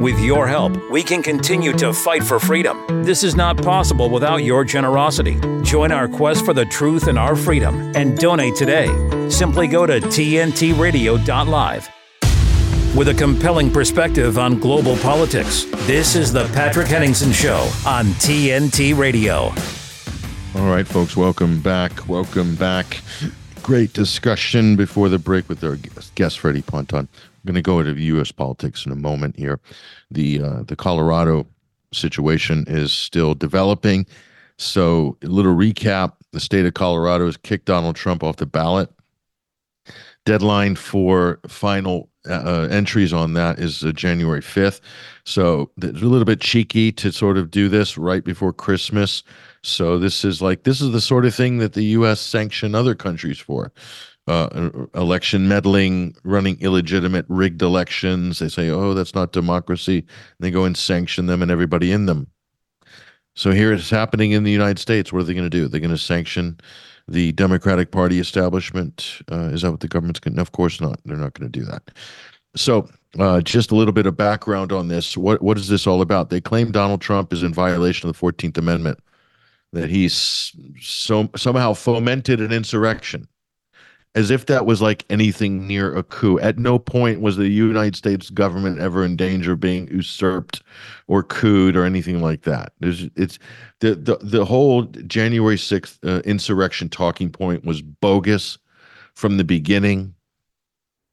With your help, we can continue to fight for freedom. This is not possible without your generosity. Join our quest for the truth and our freedom and donate today. Simply go to tntradio.live. With a compelling perspective on global politics, this is the Patrick Henningsen Show on TNT Radio. All right, folks, welcome back. Welcome back. Great discussion before the break with our guest, Freddie Ponton going to go into U.S. politics in a moment here. The uh, the Colorado situation is still developing. So, a little recap: the state of Colorado has kicked Donald Trump off the ballot. Deadline for final uh, entries on that is uh, January 5th. So it's a little bit cheeky to sort of do this right before Christmas. So this is like this is the sort of thing that the U.S. sanction other countries for uh, election meddling, running illegitimate, rigged elections. They say, oh, that's not democracy. And they go and sanction them and everybody in them. So here it's happening in the United States. What are they going to do? They're going to sanction the Democratic Party establishment. Uh, is that what the government's going to? Of course not. They're not going to do that. So uh, just a little bit of background on this. What What is this all about? They claim Donald Trump is in violation of the 14th Amendment, that he's so, somehow fomented an insurrection as if that was like anything near a coup. At no point was the United States government ever in danger of being usurped or couped or anything like that. There's, it's the, the the whole January 6th uh, insurrection talking point was bogus from the beginning.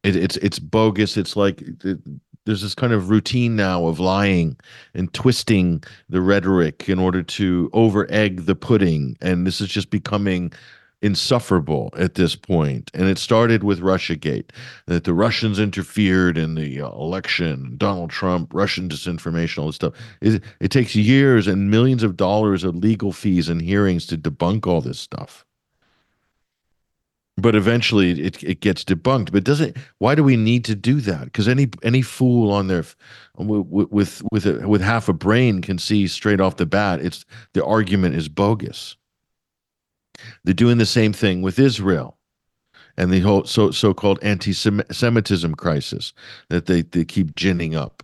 It, it's it's bogus. It's like it, there's this kind of routine now of lying and twisting the rhetoric in order to over egg the pudding, and this is just becoming insufferable at this point. And it started with Russiagate, that the Russians interfered in the uh, election, Donald Trump, Russian disinformation, all this stuff. It, it takes years and millions of dollars of legal fees and hearings to debunk all this stuff. But eventually it, it gets debunked. But doesn't why do we need to do that? Because any any fool on their with with with, a, with half a brain can see straight off the bat it's the argument is bogus. They're doing the same thing with Israel and the whole so so-called anti-Semitism crisis that they, they keep ginning up.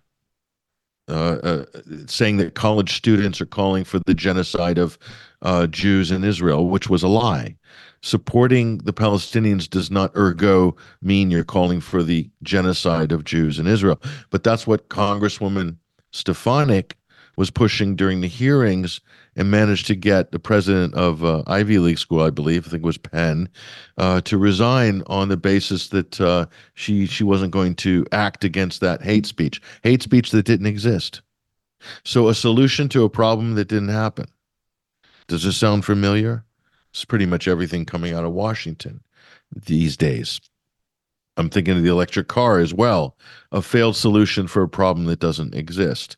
Uh, uh, saying that college students are calling for the genocide of uh, Jews in Israel, which was a lie. Supporting the Palestinians does not ergo mean you're calling for the genocide of Jews in Israel. But that's what Congresswoman Stefanik was pushing during the hearings and managed to get the president of uh, Ivy League school, I believe, I think it was Penn, uh, to resign on the basis that uh, she she wasn't going to act against that hate speech, hate speech that didn't exist. So a solution to a problem that didn't happen. Does this sound familiar? It's pretty much everything coming out of Washington these days. I'm thinking of the electric car as well, a failed solution for a problem that doesn't exist.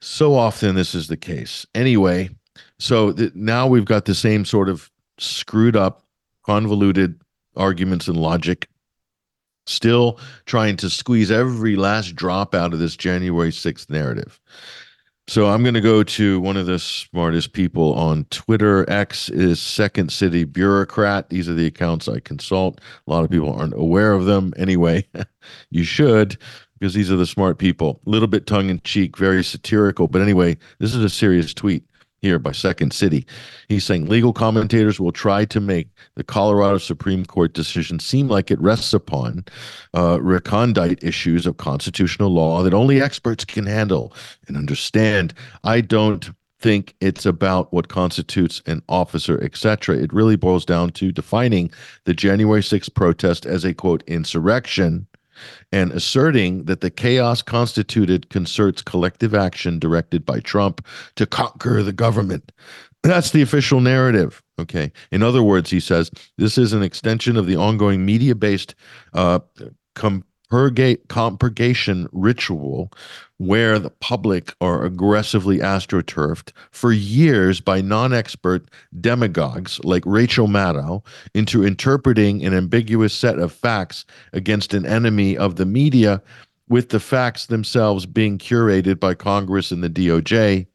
So often this is the case. Anyway, so th- now we've got the same sort of screwed up, convoluted arguments and logic, still trying to squeeze every last drop out of this January 6th narrative. So I'm going to go to one of the smartest people on Twitter. X is Second City Bureaucrat. These are the accounts I consult. A lot of people aren't aware of them. Anyway, you should because these are the smart people. A little bit tongue in cheek, very satirical. But anyway, this is a serious tweet here by Second City. He's saying legal commentators will try to make the Colorado Supreme Court decision seem like it rests upon uh, recondite issues of constitutional law that only experts can handle and understand. I don't think it's about what constitutes an officer, etc. It really boils down to defining the January 6th protest as a quote insurrection and asserting that the chaos constituted concerts collective action directed by Trump to conquer the government. That's the official narrative. Okay. In other words, he says this is an extension of the ongoing media based uh, com- purgate compurgation ritual where the public are aggressively astroturfed for years by non-expert demagogues like Rachel Maddow into interpreting an ambiguous set of facts against an enemy of the media with the facts themselves being curated by Congress and the DOJ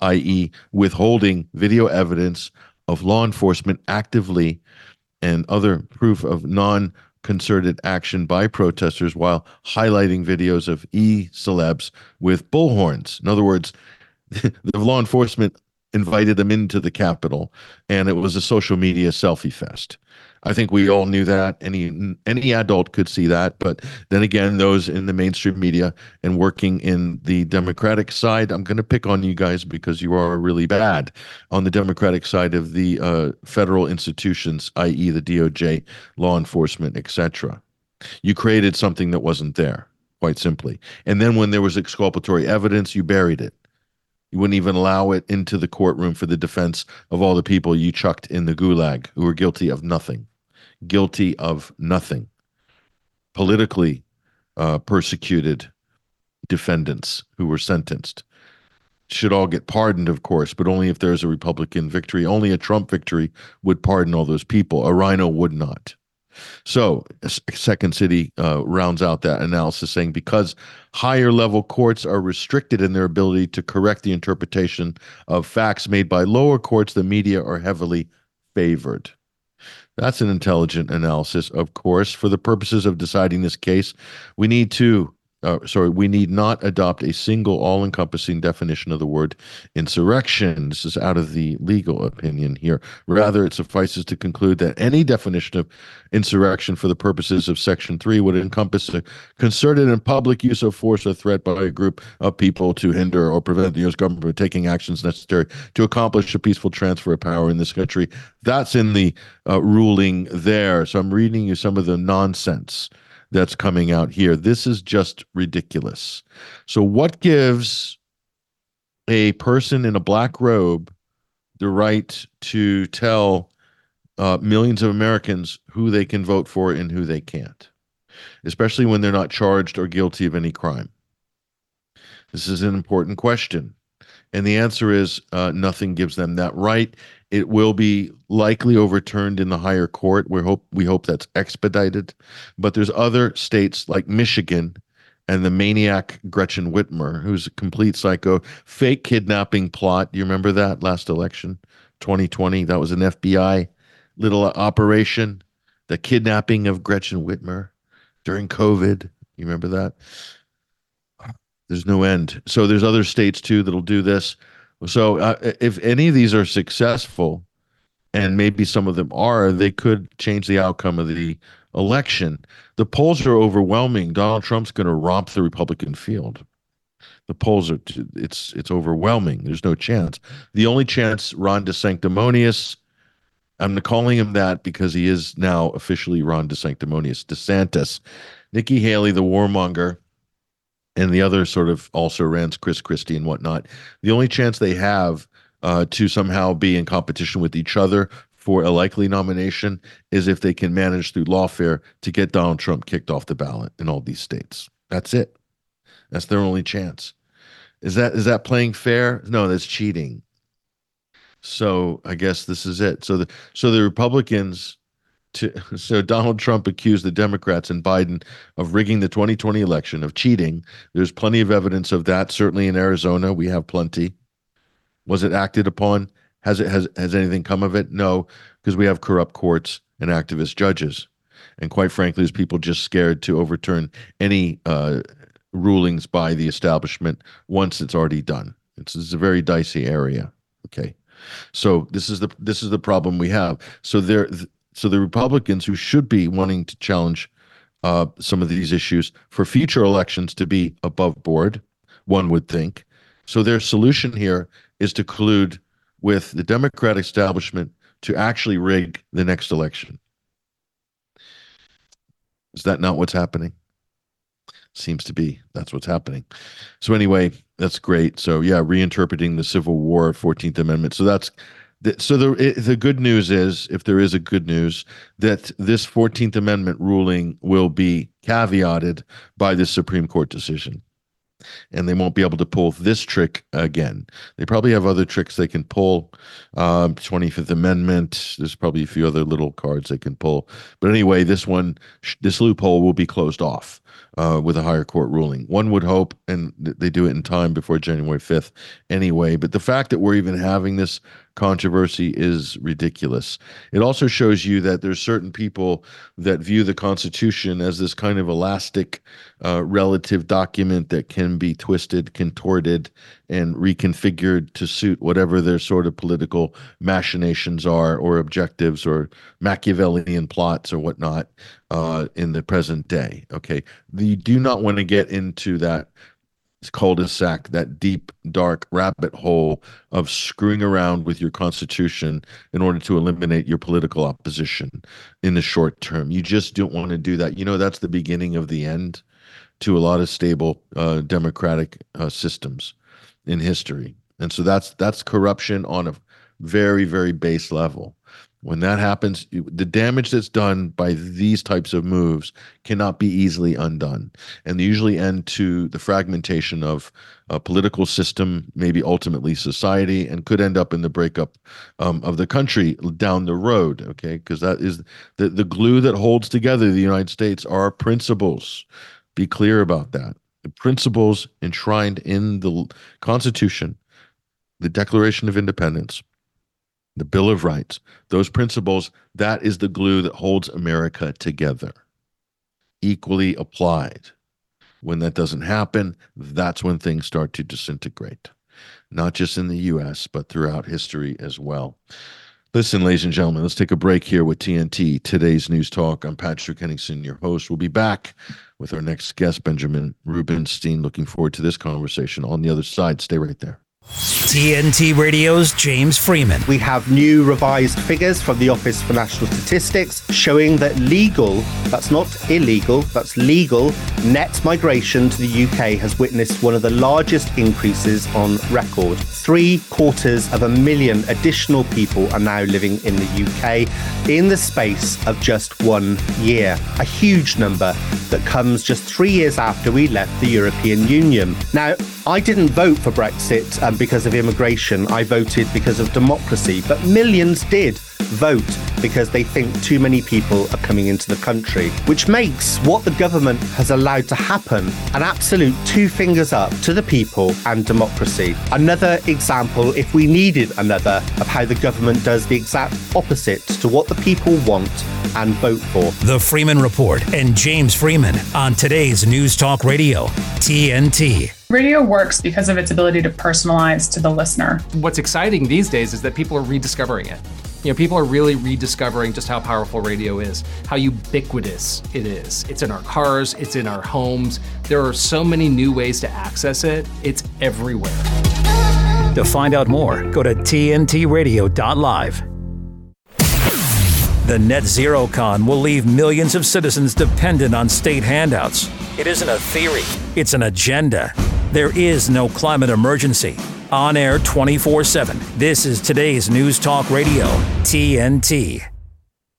i.e. withholding video evidence of law enforcement actively and other proof of non concerted action by protesters while highlighting videos of e celebs with bullhorns. In other words, the law enforcement invited them into the Capitol, and it was a social media selfie fest. I think we all knew that. Any any adult could see that, but then again, those in the mainstream media and working in the Democratic side, I'm going to pick on you guys because you are really bad on the Democratic side of the uh, federal institutions, i.e., the DOJ, law enforcement, etc. You created something that wasn't there, quite simply. And then when there was exculpatory evidence, you buried it. You wouldn't even allow it into the courtroom for the defense of all the people you chucked in the gulag who were guilty of nothing guilty of nothing. Politically uh, persecuted defendants who were sentenced should all get pardoned, of course, but only if there's a Republican victory. Only a Trump victory would pardon all those people. A RINO would not. So, Second City uh, rounds out that analysis saying because higher level courts are restricted in their ability to correct the interpretation of facts made by lower courts, the media are heavily favored. That's an intelligent analysis, of course. For the purposes of deciding this case, we need to uh, sorry, we need not adopt a single all encompassing definition of the word insurrection. This is out of the legal opinion here. Rather, it suffices to conclude that any definition of insurrection for the purposes of Section 3 would encompass a concerted and public use of force or threat by a group of people to hinder or prevent the U.S. government from taking actions necessary to accomplish a peaceful transfer of power in this country. That's in the uh, ruling there. So I'm reading you some of the nonsense that's coming out here. This is just ridiculous. So, what gives a person in a black robe the right to tell uh, millions of Americans who they can vote for and who they can't, especially when they're not charged or guilty of any crime? This is an important question. And the answer is uh, nothing gives them that right. It will be likely overturned in the higher court. We hope we hope that's expedited. But there's other states like Michigan and the maniac Gretchen Whitmer, who's a complete psycho, fake kidnapping plot. You remember that last election, 2020? That was an FBI little operation, the kidnapping of Gretchen Whitmer during COVID. You remember that? There's no end. So there's other states too that'll do this. So uh, if any of these are successful, and maybe some of them are, they could change the outcome of the election. The polls are overwhelming. Donald Trump's going to romp the Republican field. The polls are it's it's overwhelming. There's no chance. The only chance Ron DeSanctimonious, I'm calling him that because he is now officially Ron DeSanctimonious, DeSantis, Nikki Haley, the warmonger, and the other sort of also rans Chris Christie and whatnot. The only chance they have uh, to somehow be in competition with each other for a likely nomination is if they can manage through lawfare to get Donald Trump kicked off the ballot in all these states. That's it. That's their only chance. Is that is that playing fair? No, that's cheating. So I guess this is it. So the so the Republicans to so Donald Trump accused the Democrats and Biden of rigging the 2020 election, of cheating. There's plenty of evidence of that. Certainly in Arizona, we have plenty. Was it acted upon? Has it has has anything come of it? No, because we have corrupt courts and activist judges, and quite frankly, there's people just scared to overturn any uh, rulings by the establishment once it's already done. It's, it's a very dicey area. Okay, so this is the this is the problem we have. So there so the Republicans who should be wanting to challenge uh, some of these issues for future elections to be above board, one would think. So their solution here is to collude with the Democratic establishment to actually rig the next election. Is that not what's happening? Seems to be. That's what's happening. So anyway, that's great. So yeah, reinterpreting the Civil War 14th Amendment. So that's so the the good news is, if there is a good news, that this Fourteenth Amendment ruling will be caveated by the Supreme Court decision, and they won't be able to pull this trick again. They probably have other tricks they can pull. Twenty um, Fifth Amendment. There's probably a few other little cards they can pull, but anyway, this one, this loophole will be closed off uh, with a higher court ruling. One would hope, and they do it in time before January 5th anyway. But the fact that we're even having this controversy is ridiculous. It also shows you that there's certain people that view the Constitution as this kind of elastic uh, relative document that can be twisted, contorted, and reconfigured to suit whatever their sort of political machinations are, or objectives, or Machiavellian plots, or whatnot uh, in the present day. Okay, you do not want to get into that cul-de-sac, that deep, dark rabbit hole of screwing around with your constitution in order to eliminate your political opposition in the short term. You just don't want to do that. You know, that's the beginning of the end to a lot of stable uh, democratic uh, systems in history. And so that's that's corruption on a very, very base level. When that happens, the damage that's done by these types of moves cannot be easily undone. And they usually end to the fragmentation of a political system, maybe ultimately society, and could end up in the breakup um, of the country down the road. Okay. Because that is the, the glue that holds together the United States are principles. Be clear about that. The principles enshrined in the Constitution, the Declaration of Independence, the Bill of Rights, those principles, that is the glue that holds America together, equally applied. When that doesn't happen, that's when things start to disintegrate, not just in the US, but throughout history as well. Listen, ladies and gentlemen, let's take a break here with TNT, today's news talk. I'm Patrick Henningsen, your host. We'll be back with our next guest, Benjamin Rubinstein. Looking forward to this conversation on the other side. Stay right there. TNT Radio's James Freeman. We have new revised figures from the Office for National Statistics showing that legal, that's not illegal, that's legal, net migration to the UK has witnessed one of the largest increases on record. Three quarters of a million additional people are now living in the UK in the space of just one year. A huge number that comes just three years after we left the European Union. Now, I didn't vote for Brexit um, because of immigration. I voted because of democracy. But millions did vote because they think too many people are coming into the country, which makes what the government has allowed to happen an absolute two fingers up to the people and democracy. Another example, if we needed another, of how the government does the exact opposite to what the people want and vote for. The Freeman Report and James Freeman on today's News Talk Radio, TNT. Radio works because of its ability to personalize to the listener. What's exciting these days is that people are rediscovering it. You know, people are really rediscovering just how powerful radio is, how ubiquitous it is. It's in our cars, it's in our homes. There are so many new ways to access it. It's everywhere. To find out more, go to tntradio.live. The Net Zero Con will leave millions of citizens dependent on state handouts. It isn't a theory, it's an agenda. There is no climate emergency. On air 24 7. This is today's News Talk Radio, TNT.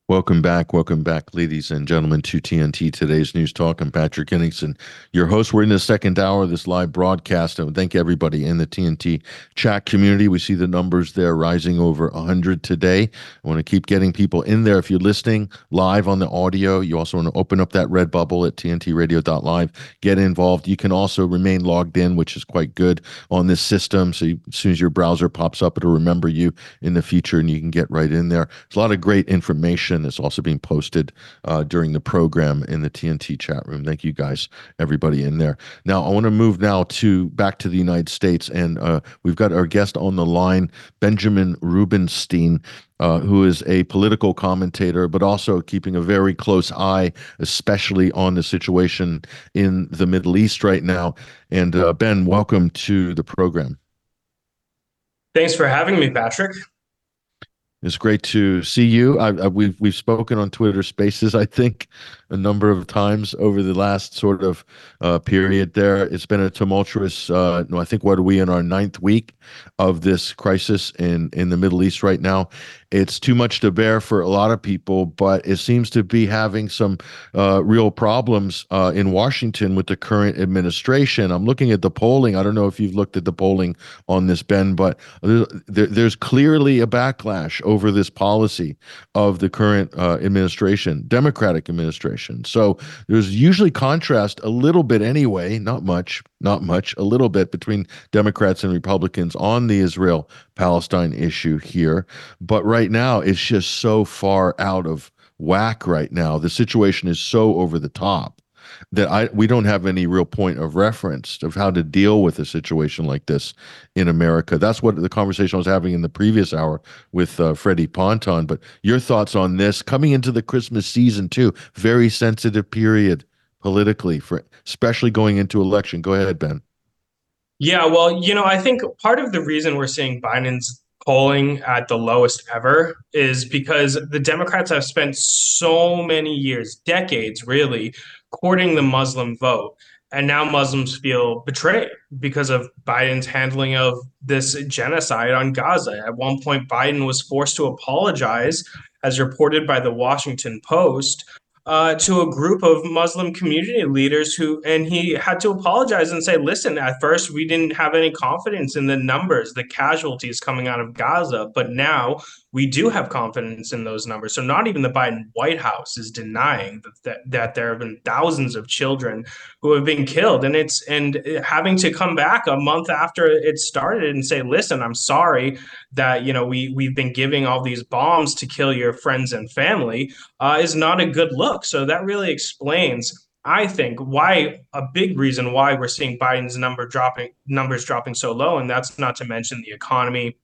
Welcome back. Welcome back, ladies and gentlemen, to TNT Today's News Talk. I'm Patrick Henningsen, your host. We're in the second hour of this live broadcast. And thank everybody in the TNT chat community. We see the numbers there rising over 100 today. I want to keep getting people in there. If you're listening live on the audio, you also want to open up that red bubble at tntradio.live. Get involved. You can also remain logged in, which is quite good on this system. So you, as soon as your browser pops up, it'll remember you in the future and you can get right in there. There's a lot of great information it's also being posted uh, during the program in the TNT chat room. Thank you guys, everybody in there. Now I want to move now to back to the United States, and uh, we've got our guest on the line, Benjamin Rubinstein. Uh, who is a political commentator, but also keeping a very close eye, especially on the situation in the Middle East right now. And uh, Ben, welcome to the program. Thanks for having me, Patrick. It's great to see you. I, I, we've we've spoken on Twitter Spaces, I think, a number of times over the last sort of uh, period. There, it's been a tumultuous. Uh, no, I think what are we in our ninth week of this crisis in in the Middle East right now, it's too much to bear for a lot of people, but it seems to be having some uh, real problems uh, in Washington with the current administration. I'm looking at the polling. I don't know if you've looked at the polling on this, Ben, but there's, there, there's clearly a backlash over this policy of the current uh, administration, Democratic administration coalition. So there's usually contrast a little bit anyway, not much, not much, a little bit between Democrats and Republicans on the Israel Palestine issue here. But right now, it's just so far out of whack right now. The situation is so over the top that I we don't have any real point of reference of how to deal with a situation like this in America. That's what the conversation I was having in the previous hour with uh, Freddie Ponton. But your thoughts on this coming into the Christmas season too? Very sensitive period politically for especially going into election. Go ahead, Ben. Yeah, well, you know, I think part of the reason we're seeing Biden's polling at the lowest ever is because the Democrats have spent so many years, decades really, courting the Muslim vote. And now Muslims feel betrayed because of Biden's handling of this genocide on Gaza. At one point, Biden was forced to apologize, as reported by the Washington Post, uh, to a group of Muslim community leaders who, and he had to apologize and say, listen, at first we didn't have any confidence in the numbers, the casualties coming out of Gaza, but now we do have confidence in those numbers. So not even the Biden White House is denying that, that, that there have been thousands of children who have been killed. And it's, and having to come back a month after it started and say, listen, I'm sorry that, you know, we, we've been giving all these bombs to kill your friends and family uh, is not a good look. So that really explains I think why a big reason why we're seeing Biden's number dropping numbers dropping so low, and that's not to mention the economy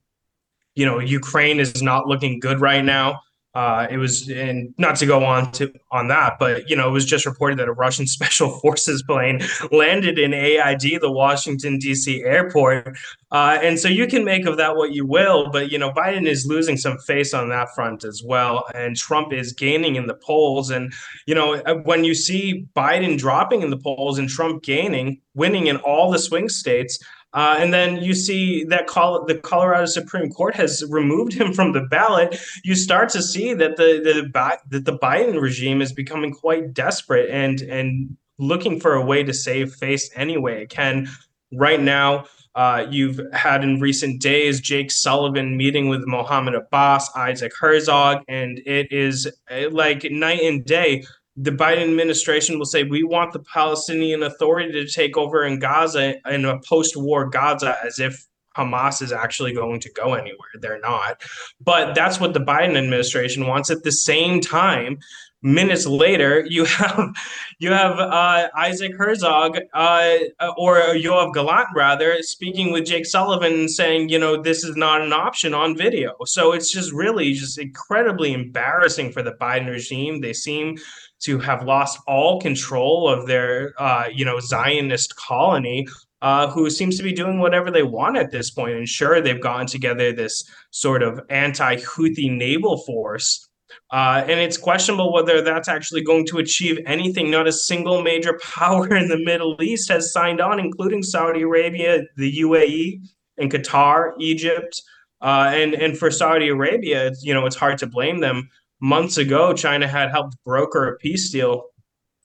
you know, Ukraine is not looking good right now. Uh, it was, and not to go on to on that, but you know, it was just reported that a Russian special forces plane landed in AID, the Washington D.C. airport, uh, and so you can make of that what you will. But you know, Biden is losing some face on that front as well, and Trump is gaining in the polls. And you know, uh, when you see Biden dropping in the polls and Trump gaining, winning in all the swing states. Uh, and then you see that Col- the Colorado Supreme Court has removed him from the ballot. You start to see that the the that the Biden regime is becoming quite desperate and and looking for a way to save face anyway can. Right now, uh, you've had in recent days Jake Sullivan meeting with Mohammed Abbas, Isaac Herzog, and it is uh, like night and day the Biden administration will say we want the Palestinian Authority to take over in Gaza in a post-war Gaza as if Hamas is actually going to go anywhere. They're not. But that's what the Biden administration wants. At the same time, minutes later, you have you have uh, Isaac Herzog uh, or Yoav Gallant rather speaking with Jake Sullivan and saying, you know, this is not an option on video. So it's just really just incredibly embarrassing for the Biden regime. They seem to have lost all control of their, uh, you know, Zionist colony, uh, who seems to be doing whatever they want at this point. And sure, they've gotten together this sort of anti-Houthi naval force. Uh, and it's questionable whether that's actually going to achieve anything. Not a single major power in the Middle East has signed on, including Saudi Arabia, the UAE, and Qatar, Egypt. Uh, and and for Saudi Arabia, you know, it's hard to blame them months ago, China had helped broker a peace deal,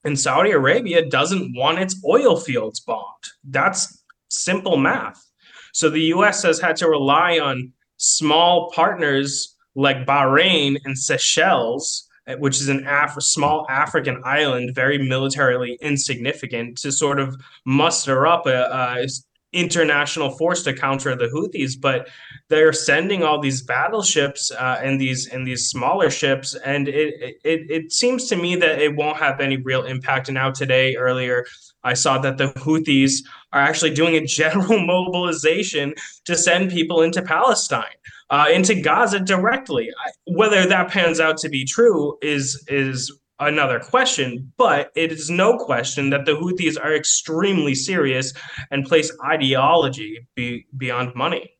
and Saudi Arabia doesn't want its oil fields bombed. That's simple math. So the US has had to rely on small partners like Bahrain and Seychelles, eh, which is an Af- small African island, very militarily insignificant, to sort of muster up a, a international force to counter the Houthis, but they're sending all these battleships uh, and these and these smaller ships, and it, it it seems to me that it won't have any real impact. Now today, earlier, I saw that the Houthis are actually doing a general mobilization to send people into Palestine. Uh, into Gaza directly. Whether that pans out to be true is is another question, but it is no question that the Houthis are extremely serious and place ideology be, beyond money.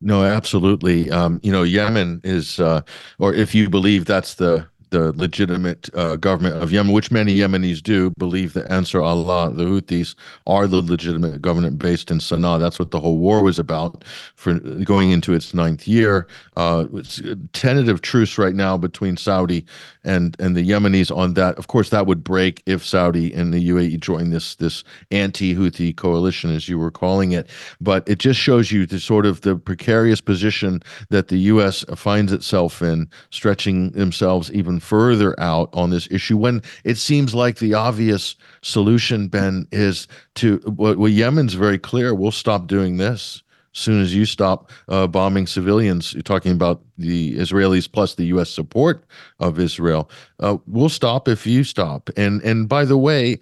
No, absolutely. Um, you know, Yemen is, uh, or if you believe that's the the legitimate uh, government of Yemen, which many Yemenis do believe that Ansar Allah, the Houthis, are the legitimate government based in Sana'a. That's what the whole war was about for going into its ninth year. Uh, it's tentative truce right now between Saudi and and the Yemenis on that. Of course, that would break if Saudi and the UAE join this this anti-Houthi coalition, as you were calling it. But it just shows you the sort of the precarious position that the U.S. finds itself in, stretching themselves even further out on this issue when it seems like the obvious solution, Ben, is to well, Yemen's very clear. We'll stop doing this soon as you stop uh, bombing civilians. You're talking about the Israelis plus the U.S. support of Israel. Uh, we'll stop if you stop. And and by the way,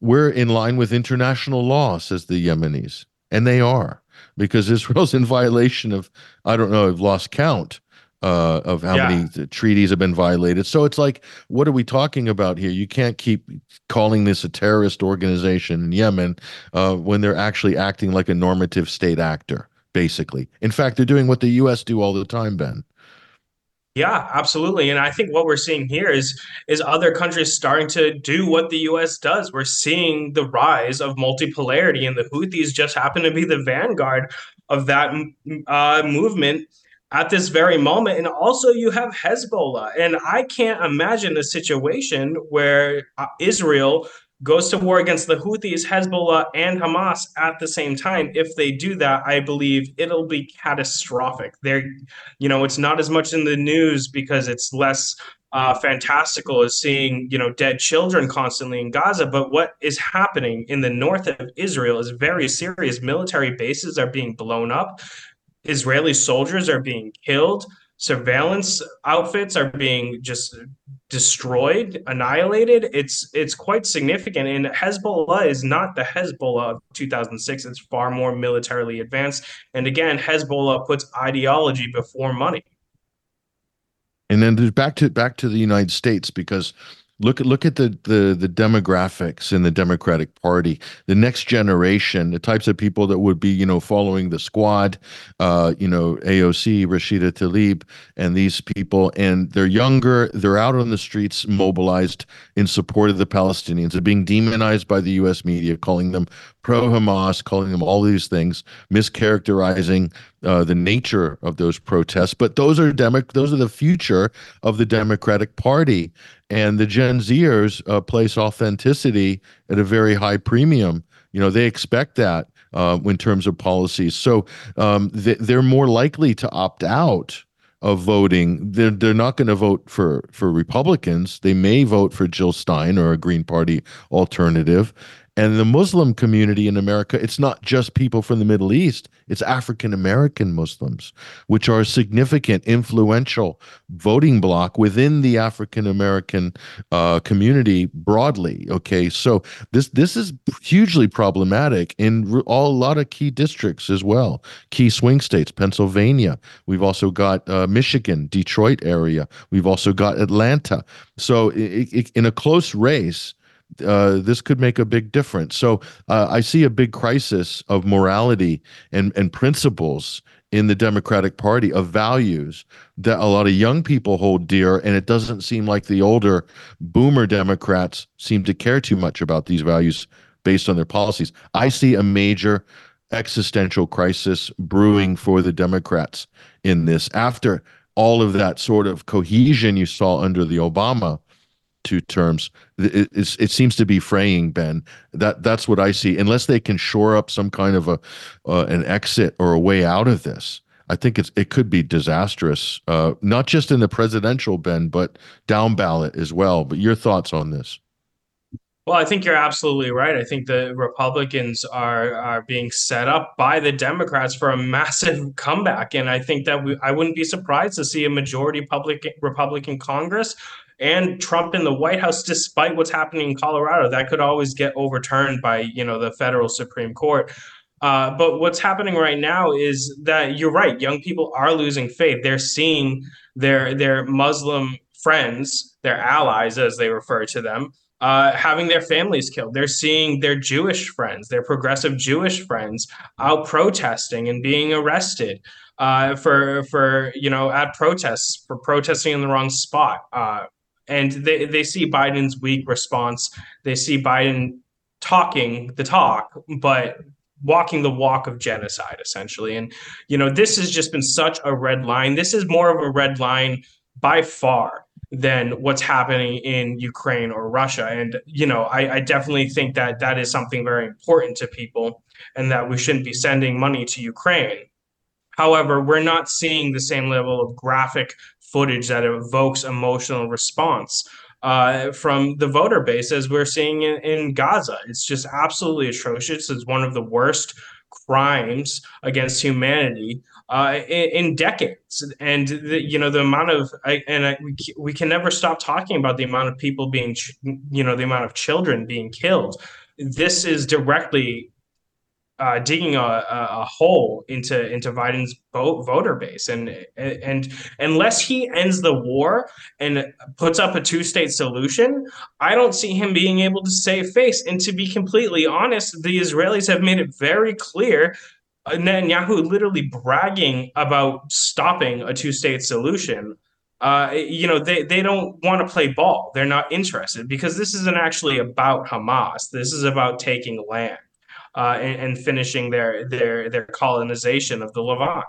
we're in line with international law, says the Yemenis, and they are because Israel's in violation of I don't know, I've lost count uh, of how yeah. many treaties have been violated. So it's like, what are we talking about here? You can't keep calling this a terrorist organization in Yemen uh, when they're actually acting like a normative state actor, basically. In fact, they're doing what the U.S. do all the time, Ben. Yeah, absolutely. And I think what we're seeing here is is other countries starting to do what the US does. We're seeing the rise of multipolarity and the Houthis just happen to be the vanguard of that uh, movement at this very moment. And also, you have Hezbollah. And I can't imagine a situation where uh, Israel goes to war against the Houthis, Hezbollah, and Hamas at the same time. If they do that, I believe it'll be catastrophic. There, you know, it's not as much in the news because it's less uh, fantastical as seeing, you know, dead children constantly in Gaza. But what is happening in the north of Israel is very serious. Military bases are being blown up. Israeli soldiers are being killed. Surveillance outfits are being just destroyed, annihilated. It's it's quite significant. And Hezbollah is not the Hezbollah of 2006. It's far more militarily advanced. And again, Hezbollah puts ideology before money. And then back to back to the United States because look at look at the the the demographics in the Democratic Party. The next generation, the types of people that would be you know following the squad, uh, you know AOC, Rashida Tlaib, and these people, and they're younger. They're out on the streets, mobilized in support of the Palestinians. They're being demonized by the U.S. media, calling them pro Hamas, calling them all these things, mischaracterizing uh, the nature of those protests. But those are Demo- those are the future of the Democratic Party, and the Gen Zers uh, place authenticity at a very high premium. You know, they expect that uh, in terms of policies, so um, they, they're more likely to opt out of voting. They're they're not going to vote for for Republicans. They may vote for Jill Stein or a Green Party alternative, and the Muslim community in America, it's not just people from the Middle East, it's African American Muslims, which are a significant, influential voting bloc within the African American uh, community broadly. Okay, so this this is hugely problematic in all, a lot of key districts as well, key swing states, Pennsylvania. We've also got uh, Michigan, Detroit area. We've also got Atlanta. So it, it, in a close race, uh, this could make a big difference. So uh, I see a big crisis of morality and and principles in the Democratic Party of values that a lot of young people hold dear, and it doesn't seem like the older boomer Democrats seem to care too much about these values based on their policies. I see a major existential crisis brewing for the Democrats in this after all of that sort of cohesion you saw under the Obama two terms. It, it, seems to be fraying, Ben. That that's what I see. Unless they can shore up some kind of a uh, an exit or a way out of this, I think it's it could be disastrous. Uh, not just in the presidential, Ben, but down ballot as well. But your thoughts on this? Well, I think you're absolutely right. I think the Republicans are are being set up by the Democrats for a massive comeback, and I think that we, I wouldn't be surprised to see a majority public Republican Congress and Trump in the White House, despite what's happening in Colorado. That could always get overturned by you know the federal Supreme Court. Uh, but what's happening right now is that you're right. Young people are losing faith. They're seeing their their Muslim friends, their allies, as they refer to them, uh, having their families killed. They're seeing their Jewish friends, their progressive Jewish friends, out protesting and being arrested uh, for for you know at protests for protesting in the wrong spot. Uh, and they, they see Biden's weak response. They see Biden talking the talk, but walking the walk of genocide, essentially. And, you know, this has just been such a red line. This is more of a red line by far than what's happening in Ukraine or Russia. And, you know, I, I definitely think that that is something very important to people and that we shouldn't be sending money to Ukraine. However, we're not seeing the same level of graphic footage that evokes emotional response uh, from the voter base as we're seeing in, in Gaza. It's just absolutely atrocious. It's one of the worst crimes against humanity uh, in, in, decades. And the, you know the amount of I, and I, we we can never stop talking about the amount of people being you know the amount of children being killed. This is directly uh, digging a, a, hole into into Biden's voter base, and and unless he ends the war and puts up a two state solution, I don't see him being able to save face. And to be completely honest, the Israelis have made it very clear. Uh, Netanyahu literally bragging about stopping a two state solution. Uh, you know, they, they don't want to play ball. They're not interested because this isn't actually about Hamas. This is about taking land uh, and, and, finishing their their their colonization of the Levant.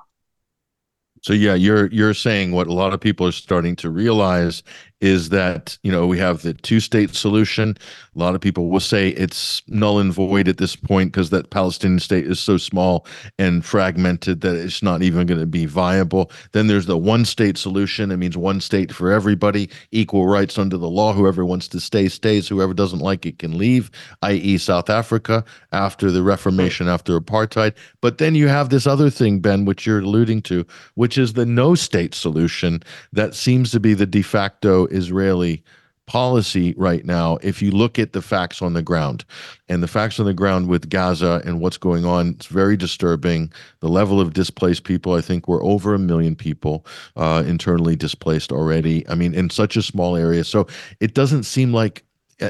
So yeah, you're you're saying what a lot of people are starting to realize is that you know we have the two state solution. A lot of people will say it's null and void at this point because that palestinian state is so small and fragmented that it's not even going to be viable. Then there's the one state solution. It means one state for everybody equal rights under the law. Whoever wants to stay stays. Whoever doesn't like it can leave i.e south africa after the reformation after apartheid. But then you have this other thing ben which you're alluding to which is the no state solution that seems to be the de facto Israeli policy right now if you look at the facts on the ground. And the facts on the ground with gaza and what's going on it's very disturbing. The level of displaced people i think we're over a million people uh, internally displaced already. I mean in such a small area. So it doesn't seem like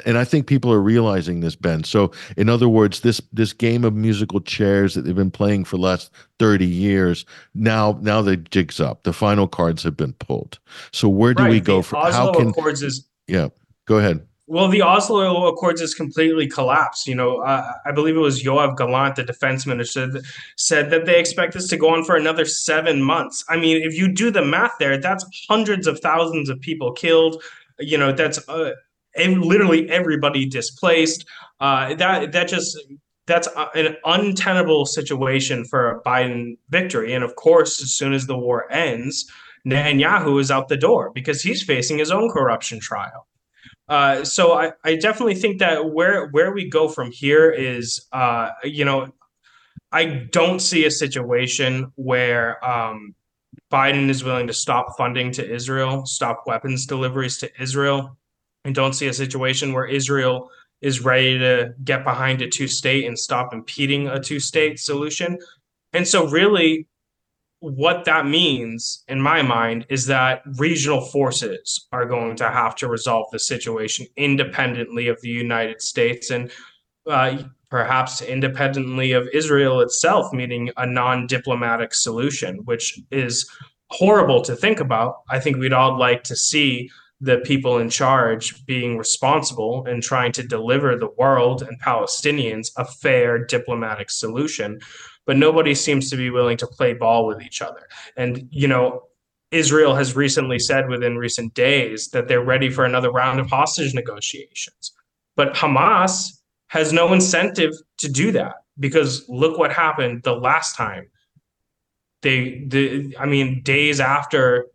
and I think people are realizing this, Ben. So, in other words, this this game of musical chairs that they've been playing for the last thirty years now now the jig's up. The final cards have been pulled. So, where do right. we go from? How can Accords is yeah? Go ahead. Well, the Oslo Accords has completely collapsed. You know, uh, I believe it was Yoav Gallant, the defense minister, that said that they expect this to go on for another seven months. I mean, if you do the math there, that's hundreds of thousands of people killed. You know, that's uh, and literally everybody displaced. Uh, that that just that's an untenable situation for a Biden victory. And of course, as soon as the war ends, Netanyahu is out the door because he's facing his own corruption trial. Uh, so I, I definitely think that where where we go from here is, uh, you know, I don't see a situation where um, Biden is willing to stop funding to Israel, stop weapons deliveries to Israel, and don't see a situation where Israel is ready to get behind a two state and stop impeding a two state solution. And so, really, what that means in my mind is that regional forces are going to have to resolve the situation independently of the United States and uh, perhaps independently of Israel itself, meaning a non diplomatic solution, which is horrible to think about. I think we'd all like to see the people in charge being responsible and trying to deliver the world and Palestinians a fair diplomatic solution. But nobody seems to be willing to play ball with each other. And, you know, Israel has recently said within recent days that they're ready for another round of hostage negotiations. But Hamas has no incentive to do that because look what happened the last time. They, the, I mean, days after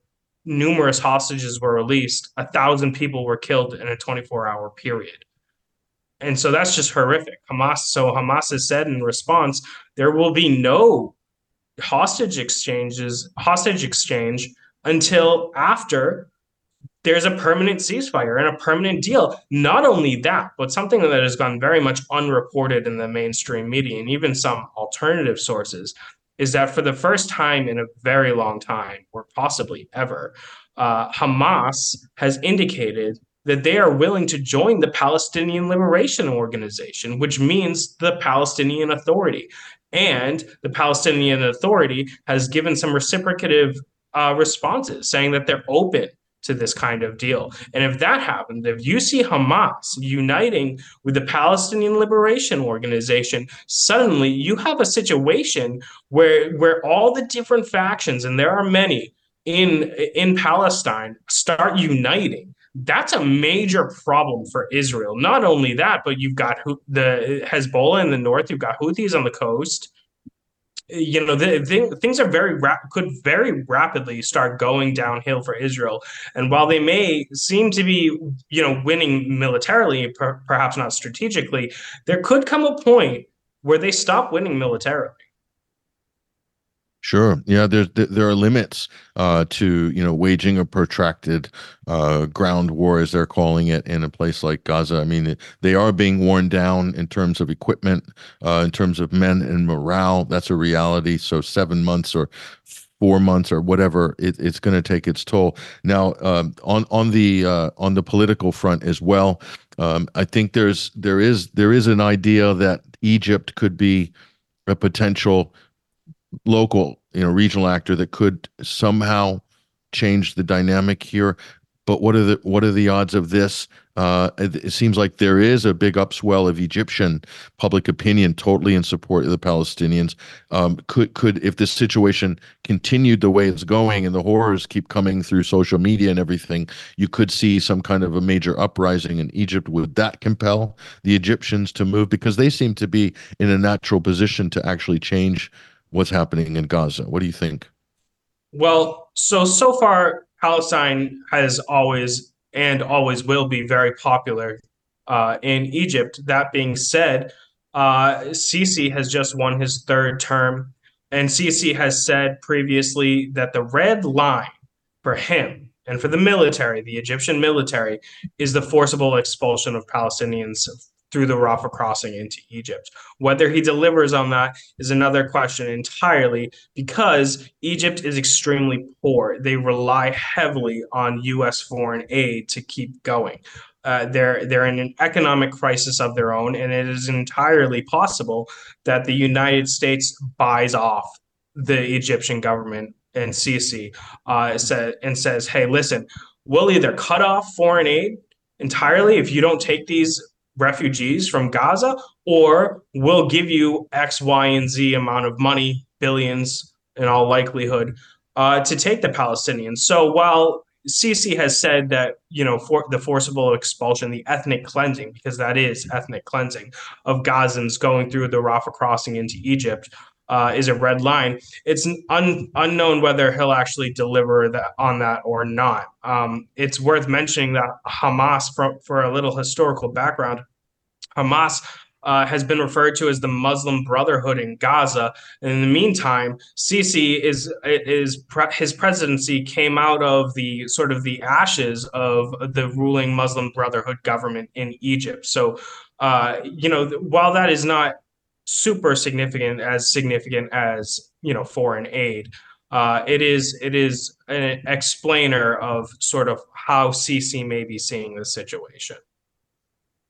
numerous hostages were released, a thousand people were killed in a 24 hour period. And so that's just horrific. Hamas, so Hamas has said in response, there will be no hostage exchanges, hostage exchange until after there's a permanent ceasefire and a permanent deal. Not only that, but something that has gone very much unreported in the mainstream media and even some alternative sources is that for the first time in a very long time, or possibly ever, uh, Hamas has indicated that they are willing to join the Palestinian Liberation Organization, which means the Palestinian Authority. And the Palestinian Authority has given some reciprocative uh, responses saying that they're open to this kind of deal. And if that happens, if you see Hamas uniting with the Palestinian Liberation Organization, suddenly you have a situation where where all the different factions, and there are many in in Palestine, start uniting. That's a major problem for Israel. Not only that, but you've got the Hezbollah in the north, you've got Houthis on the coast, you know, the, the, things are very could very rapidly start going downhill for Israel. And while they may seem to be, you know, winning militarily, per- perhaps not strategically, there could come a point where they stop winning militarily. Sure. Yeah, there's there are limits uh, to you know waging a protracted uh, ground war, as they're calling it, in a place like Gaza. I mean, they are being worn down in terms of equipment, uh, in terms of men and morale. That's a reality. So seven months or four months or whatever, it, it's going to take its toll. Now, um, on on the uh, on the political front as well, um, I think there's there is there is an idea that Egypt could be a potential local, you know, regional actor that could somehow change the dynamic here. But what are the what are the odds of this? Uh, it, it, seems like there is a big upswell of Egyptian public opinion, totally in support of the Palestinians. Um, could could if this situation continued the way it's going and the horrors keep coming through social media and everything, you could see some kind of a major uprising in Egypt. Would that compel the Egyptians to move because they seem to be in a natural position to actually change what's happening in Gaza. What do you think? Well, so so far, Palestine has always and always will be very popular uh, in Egypt. That being said, uh, Sisi has just won his third term, and Sisi has said previously that the red line for him and for the military, the Egyptian military, is the forcible expulsion of Palestinians through the Rafah crossing into Egypt. Whether he delivers on that is another question entirely because Egypt is extremely poor. They rely heavily on U.S. foreign aid to keep going. Uh, they're they're in an economic crisis of their own, and it is entirely possible that the United States buys off the Egyptian government and Sisi uh, and says, "Hey, listen, we'll either cut off foreign aid entirely if you don't take these refugees from Gaza, or we'll give you X, Y, and Z amount of money, billions in all likelihood, uh, to take the Palestinians. So while Sisi has said that you know for the forcible expulsion, the ethnic cleansing, because that is ethnic cleansing of Gazans going through the Rafah crossing into Egypt, uh, is a red line. It's un- unknown whether he'll actually deliver that on that or not. Um, it's worth mentioning that Hamas, for, for a little historical background, Hamas uh, has been referred to as the Muslim Brotherhood in Gaza. And in the meantime, Sisi is is pre- his presidency came out of the sort of the ashes of the ruling Muslim Brotherhood government in Egypt. So, uh, you know, while that is not super significant as significant as you know foreign aid. Uh, it is it is an explainer of sort of how Sisi may be seeing the situation.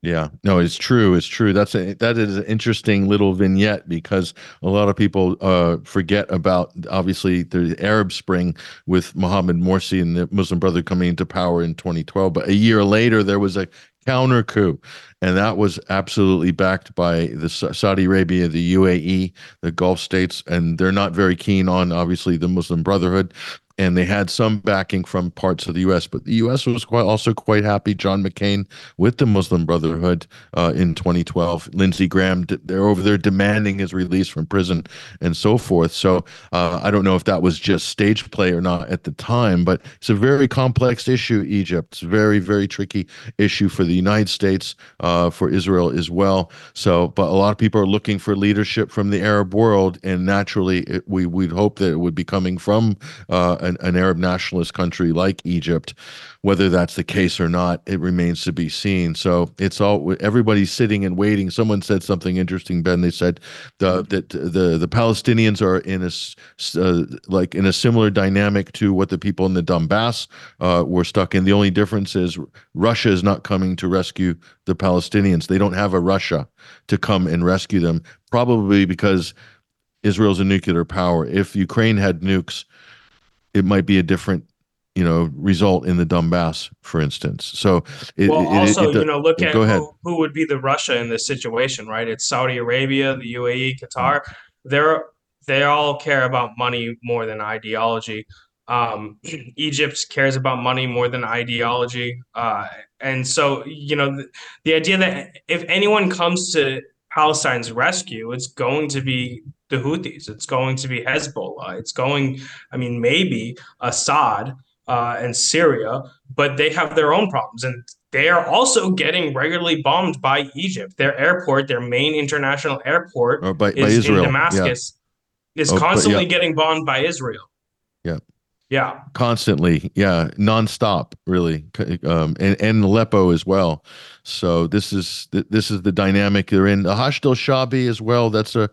Yeah, no, it's true. It's true. That's a that is an interesting little vignette because a lot of people uh, forget about obviously the Arab Spring with Mohammed Morsi and the Muslim Brotherhood coming into power in 2012. But a year later, there was a counter coup. And that was absolutely backed by the Saudi Arabia, the UAE, the Gulf states, and they're not very keen on obviously the Muslim Brotherhood and they had some backing from parts of the U.S. But the U.S. was quite also quite happy. John McCain with the Muslim Brotherhood uh, in 2012. Lindsey Graham, they're over there demanding his release from prison and so forth. So uh, I don't know if that was just stage play or not at the time, but it's a very complex issue. Egypt, it's a very very tricky issue for the United States, uh, for Israel as well. So, but a lot of people are looking for leadership from the Arab world, and naturally, it, we we'd hope that it would be coming from uh, an, an Arab nationalist country like Egypt. Whether that's the case or not, it remains to be seen. So it's all everybody's sitting and waiting. Someone said something interesting, Ben. They said the, that the the Palestinians are in a uh, like in a similar dynamic to what the people in the Donbass uh, were stuck in. The only difference is Russia is not coming to rescue the Palestinians. They don't have a Russia to come and rescue them, probably because Israel's a nuclear power. If Ukraine had nukes, it might be a different you know result in the Donbass, for instance. So it, well, it, also it, you know look at who, who, would be the Russia in this situation, right? It's Saudi Arabia, the UAE, Qatar. They're they all care about money more than ideology. Um, Egypt cares about money more than ideology, uh, and so you know the, the idea that if anyone comes to Palestine's rescue, it's going to be the Houthis. It's going to be Hezbollah. It's going, I mean, maybe Assad uh, and Syria, but they have their own problems. And they are also getting regularly bombed by Egypt. Their airport, their main international airport, Or by- by is Israel, in yeah. Damascus, is Oh, constantly yeah. getting bombed by Israel. Yeah. Yeah. constantly yeah nonstop really um and, and aleppo as well so this is this is the dynamic they're in The Hashd al-Shaabi as well that's a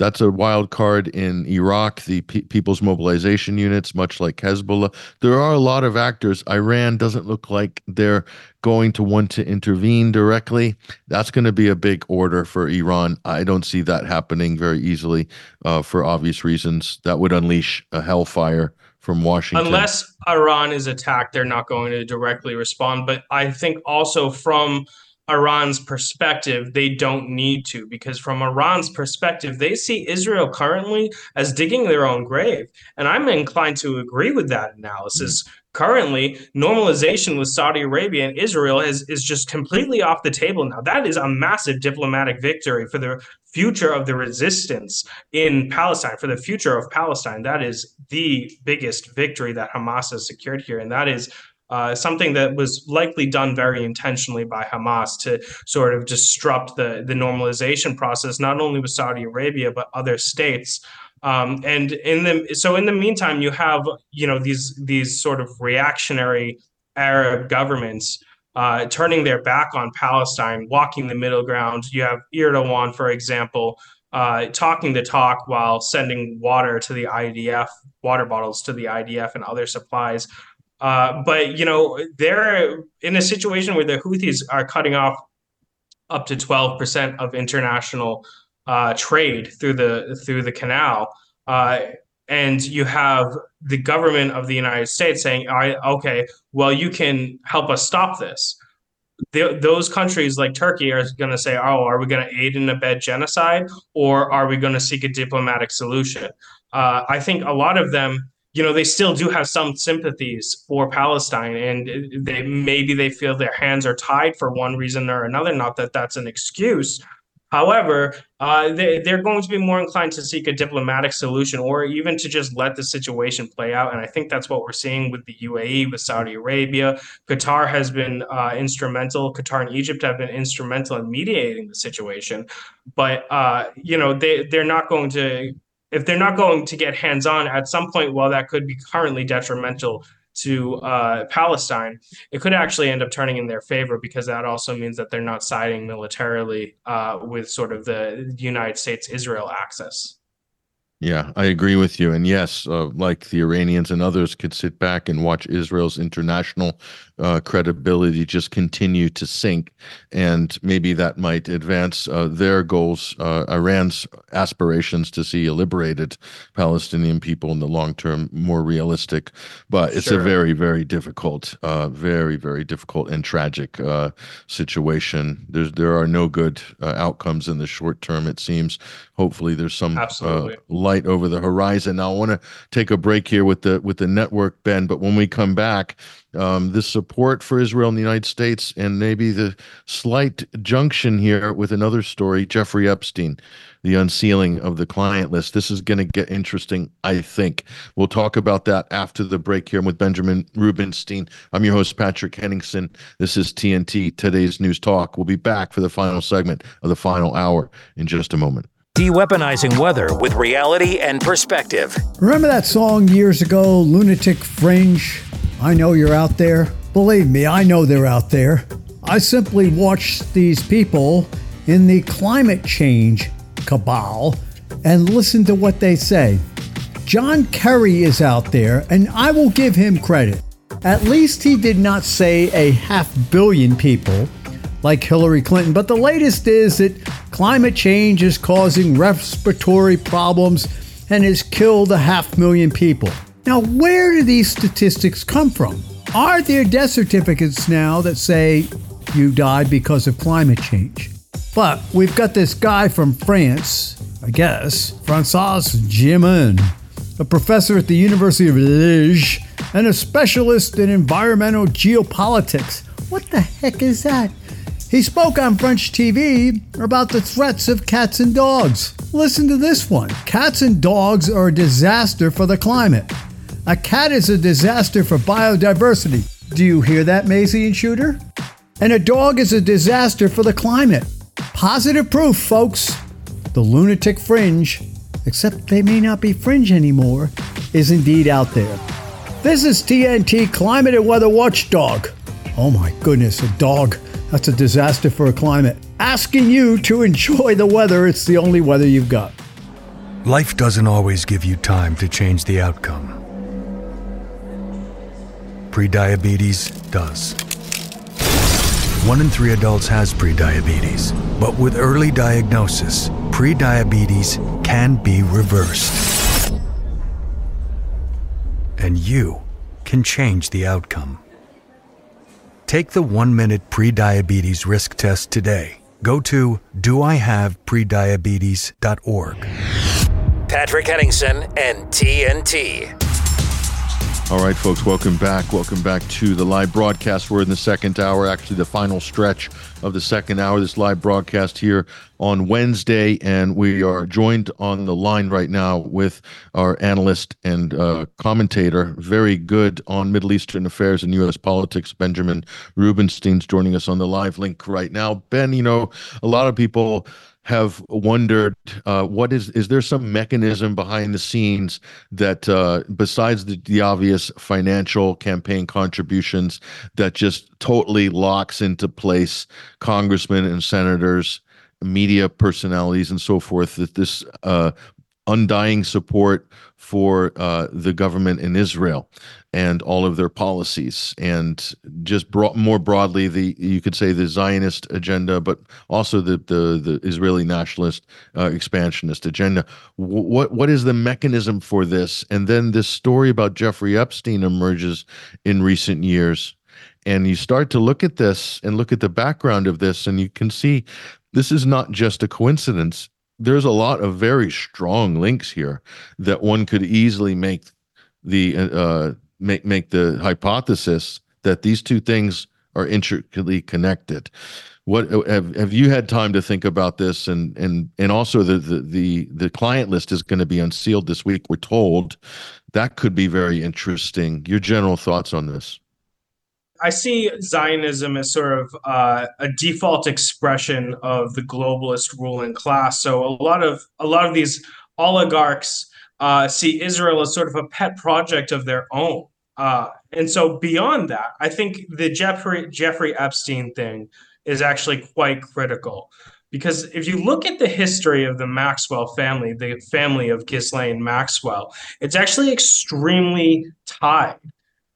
that's a wild card in iraq the Pe- people's mobilization units much like hezbollah. There are a lot of actors. Iran doesn't look like they're going to want to intervene directly. That's going to be a big order for iran. I don't see that happening very easily uh, for obvious reasons. That would unleash a hellfire from washington. Unless Iran is attacked, they're not going to directly respond. But I think also from Iran's perspective, they don't need to, because from Iran's perspective, they see Israel currently as digging their own grave. And I'm inclined to agree with that analysis. Mm. Currently, normalization with Saudi Arabia and Israel is, is just completely off the table now. That is a massive diplomatic victory for the future of the resistance in Palestine, for the future of Palestine. That is the biggest victory that Hamas has secured here. And that is uh, something that was likely done very intentionally by Hamas to sort of disrupt the, the normalization process, not only with Saudi Arabia, but other states. Um, and in the so in the meantime, you have you know these these sort of reactionary Arab governments uh, turning their back on Palestine, walking the middle ground. You have Erdogan, for example, uh, talking the talk while sending water to the IDF, water bottles to the IDF and other supplies. Uh, but you know they're in a situation where the Houthis are cutting off up to 12% of international uh, trade through the through the canal. Uh, and you have the government of the United States saying, "I okay, well, you can help us stop this." Th- those countries like Turkey are going to say, "Oh, are we going to aid and abet genocide, or are we going to seek a diplomatic solution?" Uh, I think a lot of them, you know, they still do have some sympathies for Palestine, and they maybe they feel their hands are tied for one reason or another. Not that that's an excuse. However, uh, they, they're going to be more inclined to seek a diplomatic solution or even to just let the situation play out. And I think that's what we're seeing with the UAE, with Saudi Arabia. Qatar has been uh, instrumental. Qatar and Egypt have been instrumental in mediating the situation. But, uh, you know, they, they're not going to, if they're not going to get hands on at some point, while that could be currently detrimental to uh, Palestine, it could actually end up turning in their favor because that also means that they're not siding militarily uh, with sort of the United States Israel axis. Yeah, I agree with you. And yes, uh, like the Iranians and others could sit back and watch Israel's international uh, credibility just continue to sink. And maybe that might advance uh, their goals, uh, Iran's aspirations to see a liberated Palestinian people in the long term more realistic. But it's Sure. a very, very difficult, uh, very, very difficult and tragic uh, situation. There's, there are no good uh, outcomes in the short term, it seems. Hopefully, there's some uh, light over the horizon. Now, I want to take a break here with the with the network, Ben. But when we come back, um, the support for Israel in the United States and maybe the slight junction here with another story, Jeffrey Epstein, the unsealing of the client list. This is going to get interesting, I think. We'll talk about that after the break here with Benjamin Rubinstein. I'm your host, Patrick Henningsen. This is TNT, today's News Talk. We'll be back for the final segment of the final hour in just a moment. De-weaponizing weather with reality and perspective. Remember that song years ago, Lunatic Fringe? I know you're out there. Believe me, I know they're out there. I simply watch these people in the climate change cabal and listen to what they say. John Kerry is out there, and I will give him credit. At least he did not say a half billion people like Hillary Clinton. But the latest is that climate change is causing respiratory problems and has killed a half million people. Now, where do these statistics come from? Are there death certificates now that say you died because of climate change? But we've got this guy from France, I guess, Francois Gemenne, a professor at the University of Liège and a specialist in environmental geopolitics. What the heck is that? He spoke on French TV about the threats of cats and dogs. Listen to this one Cats and dogs are a disaster for the climate. A cat is a disaster for biodiversity. Do you hear that, Maisie and Shooter? And a dog is a disaster for the climate. Positive proof, folks. The lunatic fringe, except they may not be fringe anymore, is indeed out there. This is TNT Climate and Weather Watchdog. Oh my goodness, a dog. That's a disaster for a climate. Asking you to enjoy the weather, it's the only weather you've got. Life doesn't always give you time to change the outcome. Prediabetes does. One in three adults has prediabetes, but with early diagnosis, prediabetes can be reversed. And you can change the outcome. Take the one minute prediabetes risk test today. Go to doihaveprediabetes.org. Patrick Henningsen and TNT. All right, folks, welcome back. Welcome back to the live broadcast. We're in the second hour, actually, the final stretch of the second hour, this live broadcast here on Wednesday. And we are joined on the line right now with our analyst and uh, commentator, very good on Middle Eastern affairs and U.S. politics, Benjamin Rubinstein's joining us on the live link right now. Ben, you know, a lot of people have wondered uh, what is is there some mechanism behind the scenes that uh, besides the, the obvious financial campaign contributions that just totally locks into place congressmen and senators media personalities and so forth that this uh, undying support for uh, the government in Israel and all of their policies, and just more broadly, the you could say the Zionist agenda, but also the the, the Israeli nationalist uh, expansionist agenda. W- what what is the mechanism for this? And then this story about Jeffrey Epstein emerges in recent years. And you start to look at this and look at the background of this, and you can see this is not just a coincidence there's a lot of very strong links here that one could easily make the uh, make make the hypothesis that these two things are intricately connected. What have have you had time to think about this? And and and also the the the, the client list is going to be unsealed this week. We're told that could be very interesting. Your general thoughts on this? I see Zionism as sort of uh, a default expression of the globalist ruling class. So a lot of a lot of these oligarchs uh, see Israel as sort of a pet project of their own. Uh, and so beyond that, I think the Jeffrey Jeffrey Epstein thing is actually quite critical. Because if you look at the history of the Maxwell family, the family of Ghislaine Maxwell, it's actually extremely tied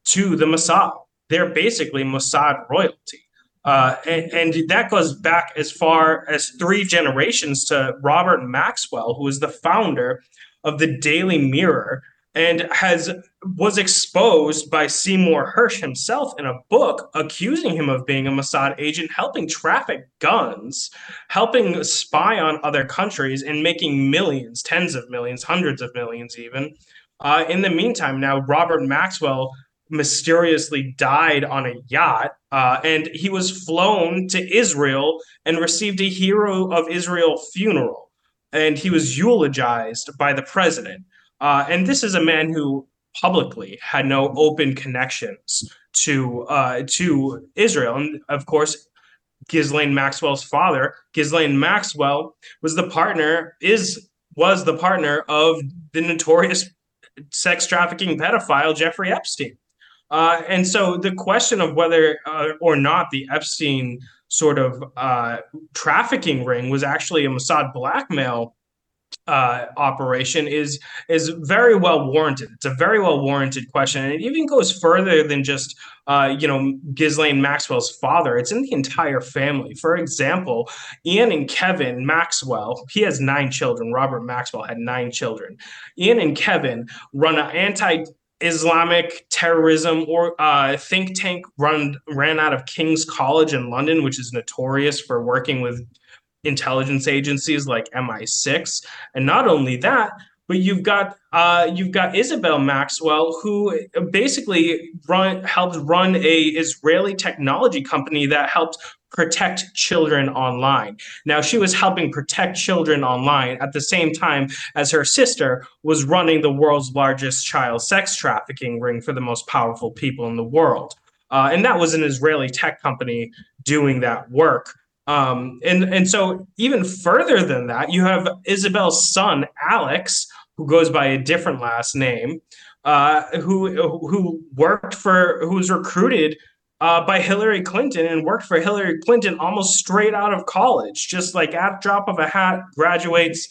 to the Mossad they're basically Mossad royalty. Uh, and, and, that goes back as far as three generations to Robert Maxwell, who is the founder of the Daily Mirror and has was exposed by Seymour Hersh himself in a book accusing him of being a Mossad agent, helping traffic guns, helping spy on other countries, and making millions, tens of millions, hundreds of millions, even. Uh, in the meantime, now Robert Maxwell mysteriously died on a yacht, uh, and he was flown to Israel and received a hero of Israel funeral, and he was eulogized by the president. Uh, and this is a man who publicly had no open connections to uh, to Israel, and of course. Ghislaine Maxwell's father, Ghislaine Maxwell, was the partner, is was the partner of the notorious sex trafficking pedophile Jeffrey Epstein. Uh, and so the question of whether uh, or not the Epstein sort of uh, trafficking ring was actually a Mossad blackmail uh, operation is is very well warranted. It's a very well warranted question, and it even goes further than just uh, you know Ghislaine Maxwell's father. It's in the entire family. For example, Ian and Kevin Maxwell. He has nine children. Robert Maxwell had nine children. Ian and Kevin run an anti Islamic terrorism or uh, think tank run ran out of King's College in London, which is notorious for working with intelligence agencies like MI6. And not only that, but you've got uh, you've got Isabel Maxwell, who basically run helped run a Israeli technology company that helped protect children online. Now, she was helping protect children online at the same time as her sister was running the world's largest child sex trafficking ring for the most powerful people in the world. Uh, and that was an Israeli tech company doing that work. Um, and and so even further than that, you have Isabel's son Alex, who goes by a different last name, uh, who who worked for who was recruited uh, by Hillary Clinton and worked for Hillary Clinton almost straight out of college, just like at drop of a hat, graduates,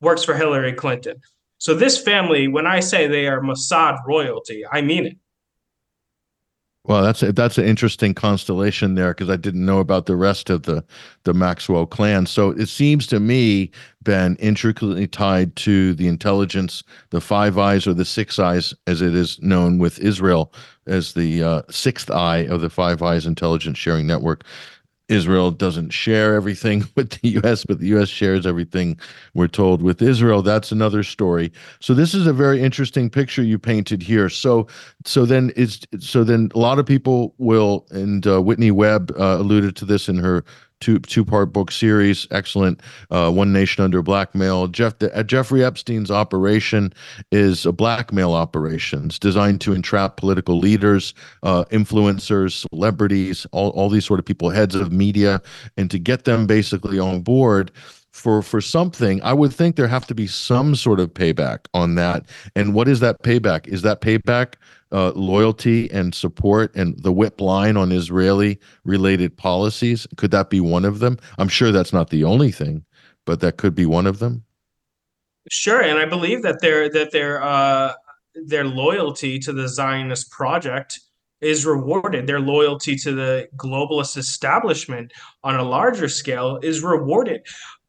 works for Hillary Clinton. So this family, when I say they are Mossad royalty, I mean it. Well, that's a, that's an interesting constellation there because I didn't know about the rest of the the Maxwell clan. So it seems to me, Ben, intricately tied to the intelligence, the Five Eyes or the Six Eyes, as it is known with Israel as the uh, sixth eye of the Five Eyes intelligence sharing network. Israel doesn't share everything with the US, but the US shares everything we're told with Israel. That's another story. So this is a very interesting picture you painted here. So so then it's so then a lot of people will and uh, Whitney Webb uh, alluded to this in her two two part book series. Excellent. Uh, One Nation Under Blackmail. Jeff uh, Jeffrey Epstein's operation is a blackmail operations designed to entrap political leaders, uh, influencers, celebrities, all, all these sort of people, heads of media, and to get them basically on board for for something i would think there have to be some sort of payback on that and what is that payback is that payback uh, loyalty and support and the whip line on Israeli related policies? Could that be one of them? I'm sure that's not the only thing, but that could be one of them. Sure, and I believe that their that their uh, their loyalty to the Zionist project is rewarded. Their loyalty to the globalist establishment on a larger scale is rewarded.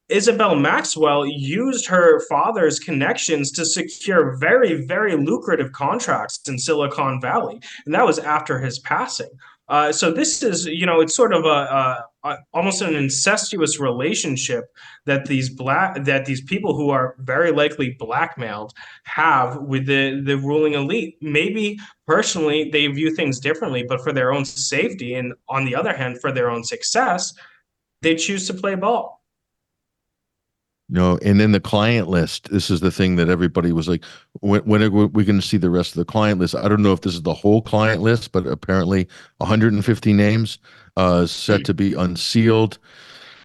Isabel Maxwell used her father's connections to secure very, very lucrative contracts in Silicon Valley, and that was after his passing. Uh, so this is, you know, it's sort of a, a, a, almost an incestuous relationship that these black that these people who are very likely blackmailed have with the the ruling elite. Maybe personally they view things differently, but for their own safety and on the other hand, for their own success, they choose to play ball. No, and then the client list. This is the thing that everybody was like, when, when are we going to see the rest of the client list? I don't know if this is the whole client list, but apparently 150 names uh, set to be unsealed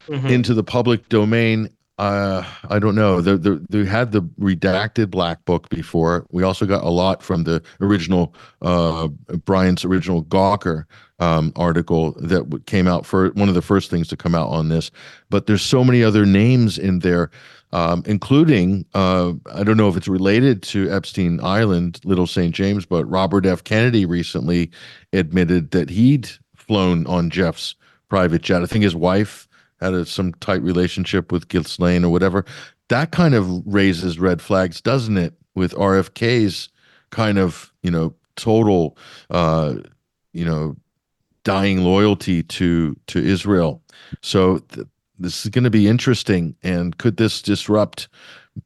mm-hmm. into the public domain. Uh, I don't know. They, had the redacted black book before. We also got a lot from the original uh, Brian's original Gawker um, article that came out for one of the first things to come out on this. But there's so many other names in there, um, including uh, I don't know if it's related to Epstein Island, Little St. James, but Robert F. Kennedy recently admitted that he'd flown on Jeff's private jet. I think his wife had a, some tight relationship with Ghislaine or whatever. That kind of raises red flags, doesn't it? With RFK's kind of you know total uh, you know dying loyalty to to Israel. So th- this is going to be interesting. And could this disrupt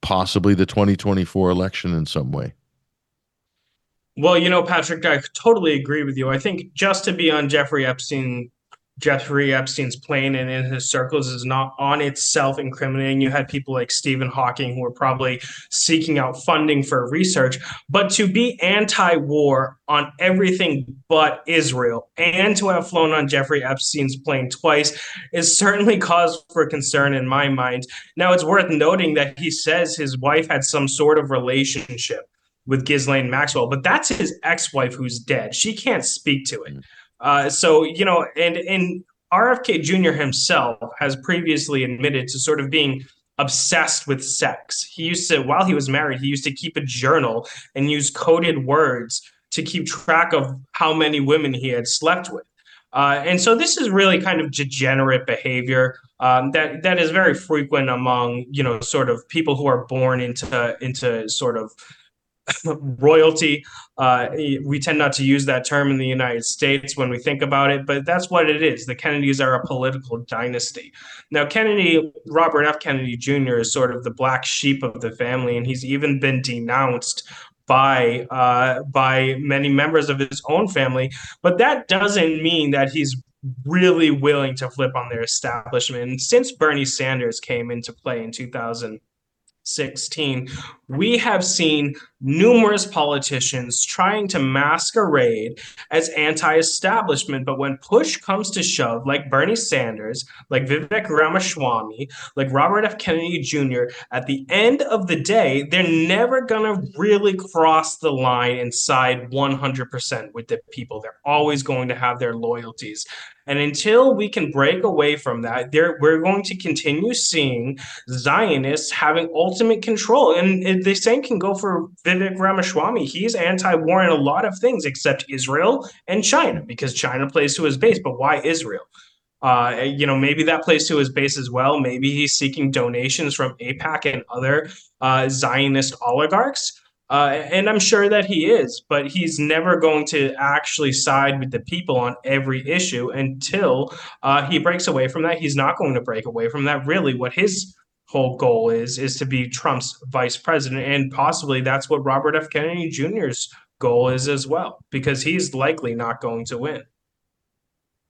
possibly the 2024 election in some way? Well, you know, Patrick, I totally agree with you. I think just to be on Jeffrey Epstein Jeffrey Epstein's plane and in his circles is not on itself incriminating. You had people like Stephen Hawking who were probably seeking out funding for research, but to be anti war on everything but Israel and to have flown on Jeffrey Epstein's plane twice is certainly cause for concern in my mind. Now, it's worth noting that he says his wife had some sort of relationship with Ghislaine Maxwell, but that's his ex wife who's dead. She can't speak to it. Hmm. Uh, so you know, and and RFK Jr. himself has previously admitted to sort of being obsessed with sex. He used to, while he was married, he used to keep a journal and use coded words to keep track of how many women he had slept with. Uh, and so this is really kind of degenerate behavior um, that that is very frequent among you know sort of people who are born into into sort of royalty. Uh, we tend not to use that term in the United States when we think about it, but that's what it is. The Kennedys are a political dynasty. Now, Kennedy, Robert F. Kennedy Jr., is sort of the black sheep of the family, and he's even been denounced by uh, by many members of his own family. But that doesn't mean that he's really willing to flip on their establishment. And since Bernie Sanders came into play in 2016, we have seen numerous politicians trying to masquerade as anti establishment. But when push comes to shove, like Bernie Sanders, like Vivek Ramaswamy, like Robert F. Kennedy Jr., at the end of the day, they're never going to really cross the line and side 100% with the people. They're always going to have their loyalties. And until we can break away from that, there we're going to continue seeing Zionists having ultimate control. And the same can go for Vivek Ramaswamy. He's anti-war in a lot of things except Israel and China because China plays to his base. But why Israel? Uh, you know, maybe that plays to his base as well. Maybe he's seeking donations from AIPAC and other uh, Zionist oligarchs. Uh, and I'm sure that he is, but he's never going to actually side with the people on every issue until uh, he breaks away from that. He's not going to break away from that. Really, what his whole goal is is to be Trump's vice president, and possibly that's what Robert F. Kennedy Jr.'s goal is as well, because he's likely not going to win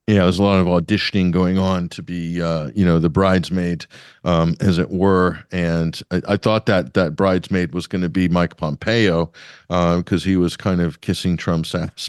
yeah, there's a lot of auditioning going on to be, uh, you know, the bridesmaid, um, as it were. And I, I, thought that that bridesmaid was going to be Mike Pompeo, because uh, he was kind of kissing Trump's ass,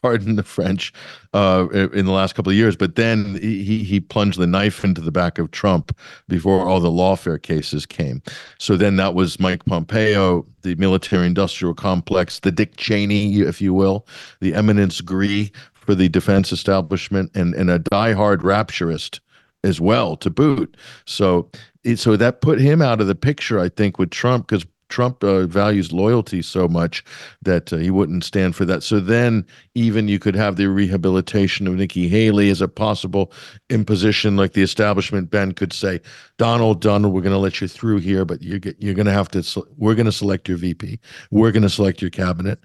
pardon the French, uh, in the last couple of years. But then he he plunged the knife into the back of Trump before all the lawfare cases came. So then that was Mike Pompeo, the military-industrial complex, the Dick Cheney, if you will, the eminence gris for the defense establishment and, and a diehard rapturist as well to boot. So so that put him out of the picture, I think, with Trump because Trump uh, values loyalty so much that uh, he wouldn't stand for that. So then, even you could have the rehabilitation of Nikki Haley as a possible imposition, like the establishment. Ben could say, "Donald, Donald, we're going to let you through here, but you're you're going to have to. We're going to select your VP. We're going to select your cabinet,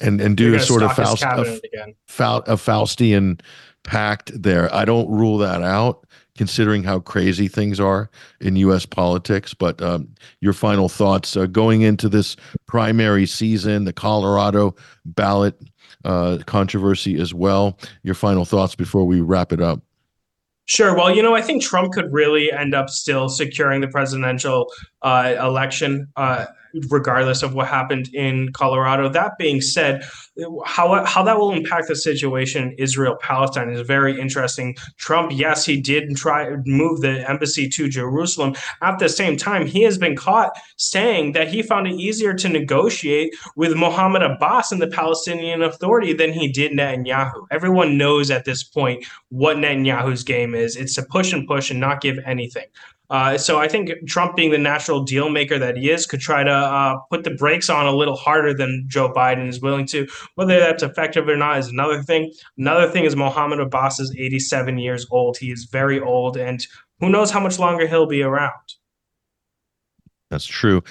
and and do a sort of Faust, a, a Faustian pact there. I don't rule that out." Considering how crazy things are in U.S. politics. But um, your final thoughts uh, going into this primary season, the Colorado ballot uh, controversy as well. Your final thoughts before we wrap it up. Sure. Well, you know, I think Trump could really end up still securing the presidential uh, election. Uh, regardless of what happened in Colorado. That being said, how how that will impact the situation Israel Palestine is very interesting. Trump, yes, he did try move the embassy to Jerusalem. At the same time, he has been caught saying that he found it easier to negotiate with Mohammed Abbas and the Palestinian Authority than he did Netanyahu. Everyone knows at this point what Netanyahu's game is. It's to push and push and not give anything. Uh, so I think Trump, being the natural deal maker that he is, could try to uh, put the brakes on a little harder than Joe Biden is willing to. Whether that's effective or not is another thing. Another thing is Mohammed Abbas is 87 years old. He is very old, and who knows how much longer he'll be around. That's true.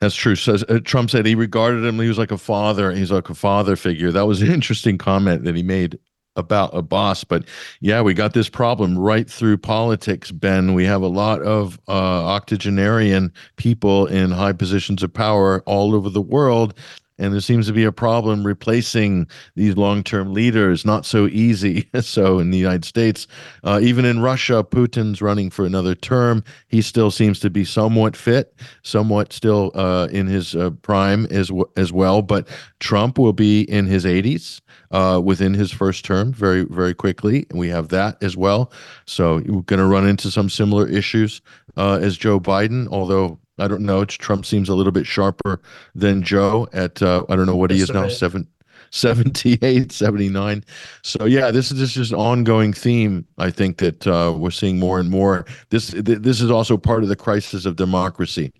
That's true. So uh, Trump said he regarded him. He was like a father. He's like a father figure. That was an interesting comment that he made about Abbas, but yeah, we got this problem right through politics, Ben. We have a lot of uh, octogenarian people in high positions of power all over the world. And there seems to be a problem replacing these long term leaders. Not so easy. so, in the United States, uh, even in Russia, Putin's running for another term. He still seems to be somewhat fit, somewhat still uh, in his uh, prime as, as well. But Trump will be in his 80s uh, within his first term very, very quickly. And we have that as well. So we're going to run into some similar issues uh, as Joe Biden, although I don't know. Trump seems a little bit sharper than Joe at, uh, I don't know what he is now, seven, 78, 79. So yeah, this is just an ongoing theme. I think that uh, we're seeing more and more. This this is also part of the crisis of democracy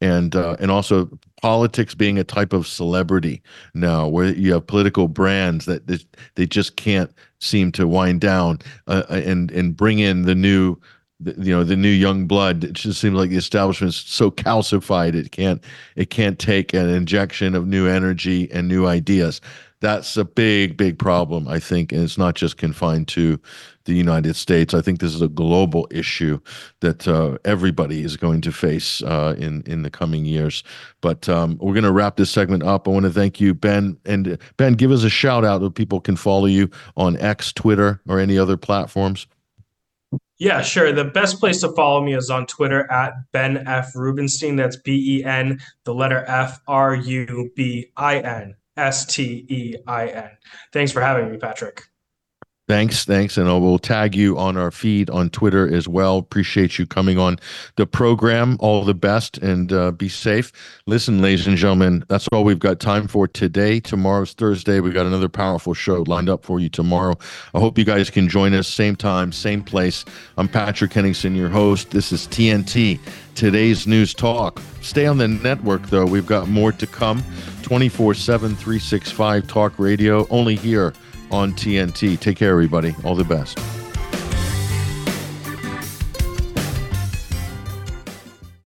and uh, and also politics being a type of celebrity now, where you have political brands that they, just can't seem to wind down uh, uh and and bring in the new. You know the new young blood it just seems like the establishment is so calcified it can't it can't take an injection of new energy and new ideas that's a big, big problem, I think. And it's not just confined to the United States. I think this is a global issue that uh, everybody is going to face uh, in in the coming years. But um, we're going to wrap this segment up. I want to thank you, Ben. And Ben, give us a shout out that people can follow you on X, Twitter, or any other platforms. Yeah, sure. The best place to follow me is on Twitter at Ben F. Rubinstein. That's B E N, the letter F R U B I N S T E I N. Thanks for having me, Patrick. Thanks, thanks, and I will tag you on our feed on Twitter as well. Appreciate you coming on the program. All the best and uh, be safe. Listen, ladies and gentlemen, that's all we've got time for today. Tomorrow's Thursday. We got another powerful show lined up for you tomorrow. I hope you guys can join us same time, same place. I'm Patrick Henningsen, your host. This is TNT, today's news talk. Stay on the network though. We've got more to come. 24/7 365 Talk Radio only here on TNT. Take care, everybody. All the best.